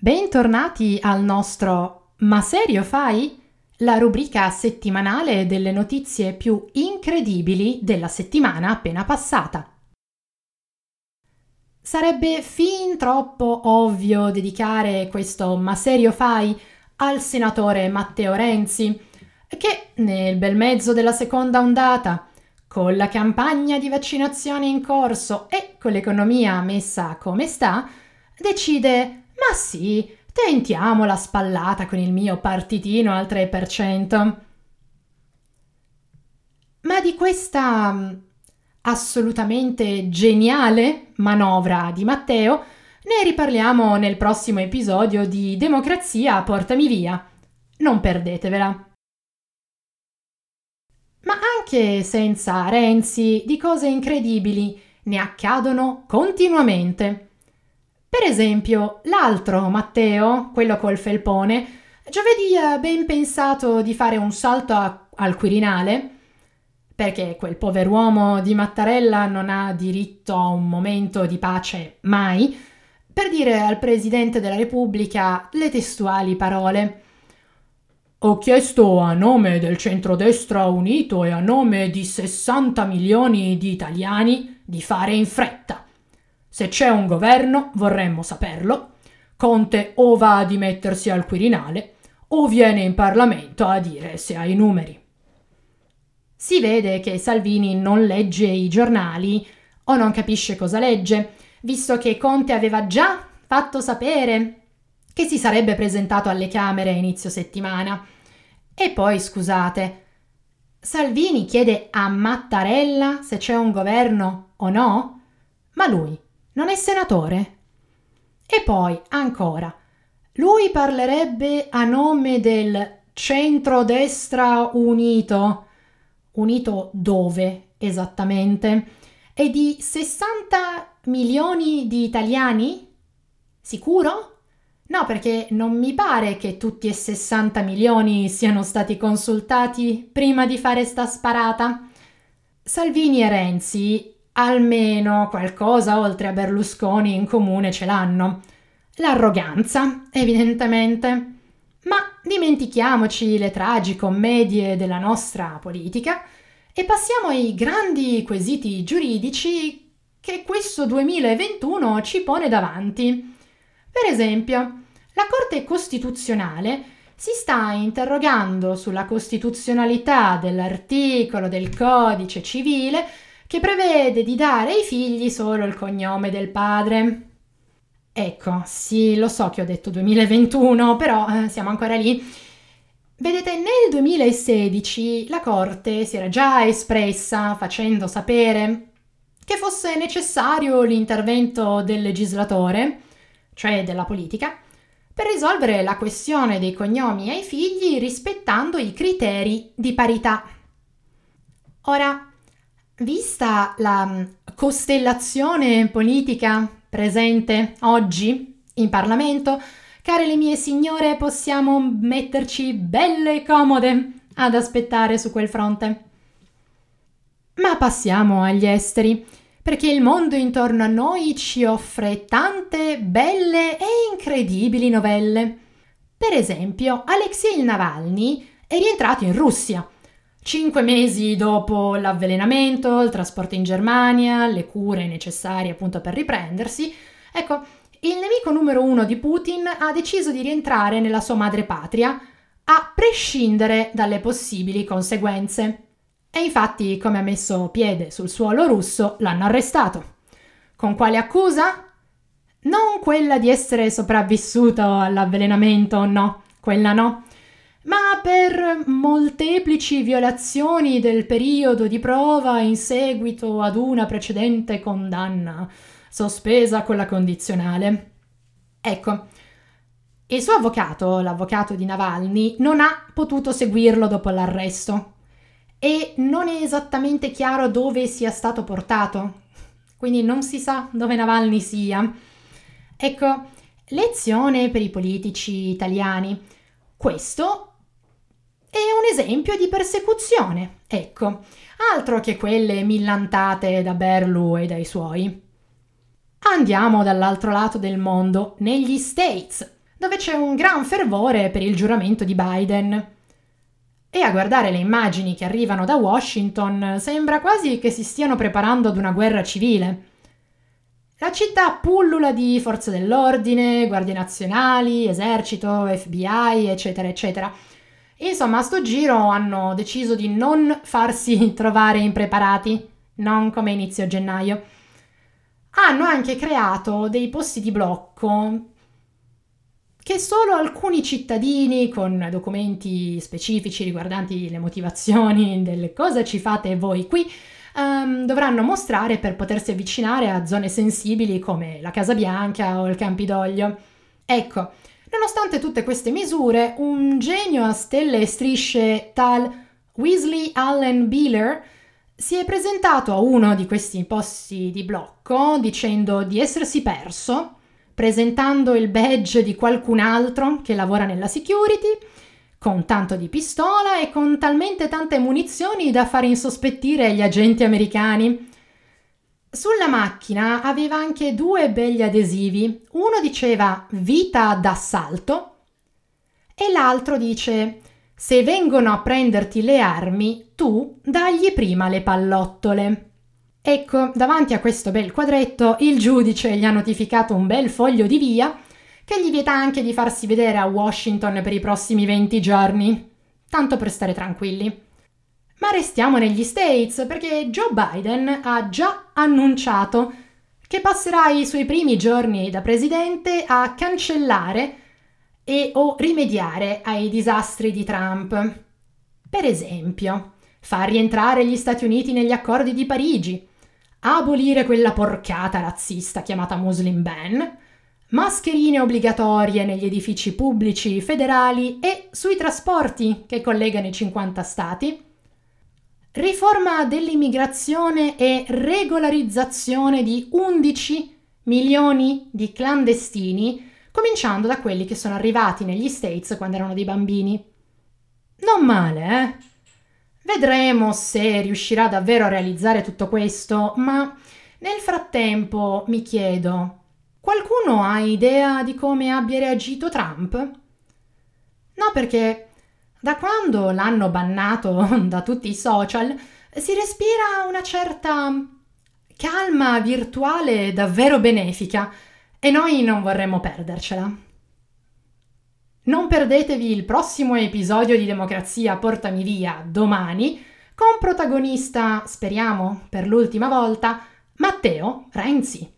Bentornati al nostro Ma serio fai? La rubrica settimanale delle notizie più incredibili della settimana appena passata. Sarebbe fin troppo ovvio dedicare questo Ma serio fai al senatore Matteo Renzi, che nel bel mezzo della seconda ondata, con la campagna di vaccinazione in corso e con l'economia messa come sta, decide ma sì, tentiamo la spallata con il mio partitino al 3%. Ma di questa mm, assolutamente geniale manovra di Matteo ne riparliamo nel prossimo episodio di Democrazia Portami Via. Non perdetevela. Ma anche senza Renzi, di cose incredibili ne accadono continuamente. Per esempio, l'altro Matteo, quello col felpone, giovedì ha ben pensato di fare un salto a- al Quirinale, perché quel pover'uomo di Mattarella non ha diritto a un momento di pace mai, per dire al Presidente della Repubblica le testuali parole. Ho chiesto a nome del centrodestra unito e a nome di 60 milioni di italiani di fare in fretta. Se c'è un governo, vorremmo saperlo. Conte o va a dimettersi al Quirinale o viene in Parlamento a dire se ha i numeri. Si vede che Salvini non legge i giornali o non capisce cosa legge, visto che Conte aveva già fatto sapere che si sarebbe presentato alle Camere a inizio settimana. E poi, scusate, Salvini chiede a Mattarella se c'è un governo o no? Ma lui non è senatore? E poi, ancora, lui parlerebbe a nome del centrodestra unito. Unito dove esattamente? E di 60 milioni di italiani? Sicuro? No, perché non mi pare che tutti e 60 milioni siano stati consultati prima di fare sta sparata. Salvini e Renzi almeno qualcosa oltre a Berlusconi in comune ce l'hanno. L'arroganza, evidentemente. Ma dimentichiamoci le tragicommedie della nostra politica e passiamo ai grandi quesiti giuridici che questo 2021 ci pone davanti. Per esempio, la Corte Costituzionale si sta interrogando sulla costituzionalità dell'articolo del Codice civile che prevede di dare ai figli solo il cognome del padre. Ecco, sì, lo so che ho detto 2021, però eh, siamo ancora lì. Vedete, nel 2016 la Corte si era già espressa facendo sapere che fosse necessario l'intervento del legislatore, cioè della politica, per risolvere la questione dei cognomi ai figli rispettando i criteri di parità. Ora, Vista la mm, costellazione politica presente oggi in Parlamento, care le mie signore, possiamo metterci belle comode ad aspettare su quel fronte. Ma passiamo agli esteri, perché il mondo intorno a noi ci offre tante belle e incredibili novelle. Per esempio, Alexei Navalny è rientrato in Russia Cinque mesi dopo l'avvelenamento, il trasporto in Germania, le cure necessarie appunto per riprendersi, ecco, il nemico numero uno di Putin ha deciso di rientrare nella sua madrepatria, a prescindere dalle possibili conseguenze. E infatti, come ha messo piede sul suolo russo, l'hanno arrestato. Con quale accusa? Non quella di essere sopravvissuto all'avvelenamento, no, quella no per molteplici violazioni del periodo di prova in seguito ad una precedente condanna, sospesa con la condizionale. Ecco, Il suo avvocato, l'avvocato di Navalny, non ha potuto seguirlo dopo l'arresto e non è esattamente chiaro dove sia stato portato, quindi non si sa dove Navalny sia. Ecco, lezione per i politici italiani. Questo esempio di persecuzione, ecco, altro che quelle millantate da Berlu e dai suoi. Andiamo dall'altro lato del mondo, negli States, dove c'è un gran fervore per il giuramento di Biden. E a guardare le immagini che arrivano da Washington sembra quasi che si stiano preparando ad una guerra civile. La città pullula di forze dell'ordine, guardie nazionali, esercito, FBI, eccetera, eccetera. Insomma, a sto giro hanno deciso di non farsi trovare impreparati, non come inizio gennaio. Hanno anche creato dei posti di blocco che solo alcuni cittadini con documenti specifici riguardanti le motivazioni del cosa ci fate voi qui um, dovranno mostrare per potersi avvicinare a zone sensibili come la Casa Bianca o il Campidoglio. Ecco, nonostante tutte queste misure, un genio a stelle e strisce tal Weasley Allen Beeler si è presentato a uno di questi posti di blocco dicendo di essersi perso presentando il badge di qualcun altro che lavora nella security, con tanto di pistola e con talmente tante munizioni da far insospettire gli agenti americani. Sulla macchina aveva anche due begli adesivi. Uno diceva vita d'assalto e l'altro dice se vengono a prenderti le armi, tu dagli prima le pallottole. Ecco, davanti a questo bel quadretto, il giudice gli ha notificato un bel foglio di via che gli vieta anche di farsi vedere a Washington per i prossimi 20 giorni, tanto per stare tranquilli. Ma restiamo negli States perché Joe Biden ha già annunciato che passerà i suoi primi giorni da presidente a cancellare e o rimediare ai disastri di Trump. Per esempio, far rientrare gli Stati Uniti negli accordi di Parigi, abolire quella porcata razzista chiamata Muslim Ban, mascherine obbligatorie negli edifici pubblici federali e sui trasporti che collegano i 50 stati, riforma dell'immigrazione e regolarizzazione di 11 milioni di clandestini, cominciando da quelli che sono arrivati negli States quando erano dei bambini. Non male, eh? Vedremo se riuscirà davvero a realizzare tutto questo, ma nel frattempo mi chiedo, qualcuno ha idea di come abbia reagito Trump? No, perché da quando l'hanno bannato da tutti i social si respira una certa calma virtuale davvero benefica e noi non vorremmo perdercela. Non perdetevi il prossimo episodio di Democrazia Portami Via domani, con protagonista, speriamo per l'ultima volta, Matteo Renzi.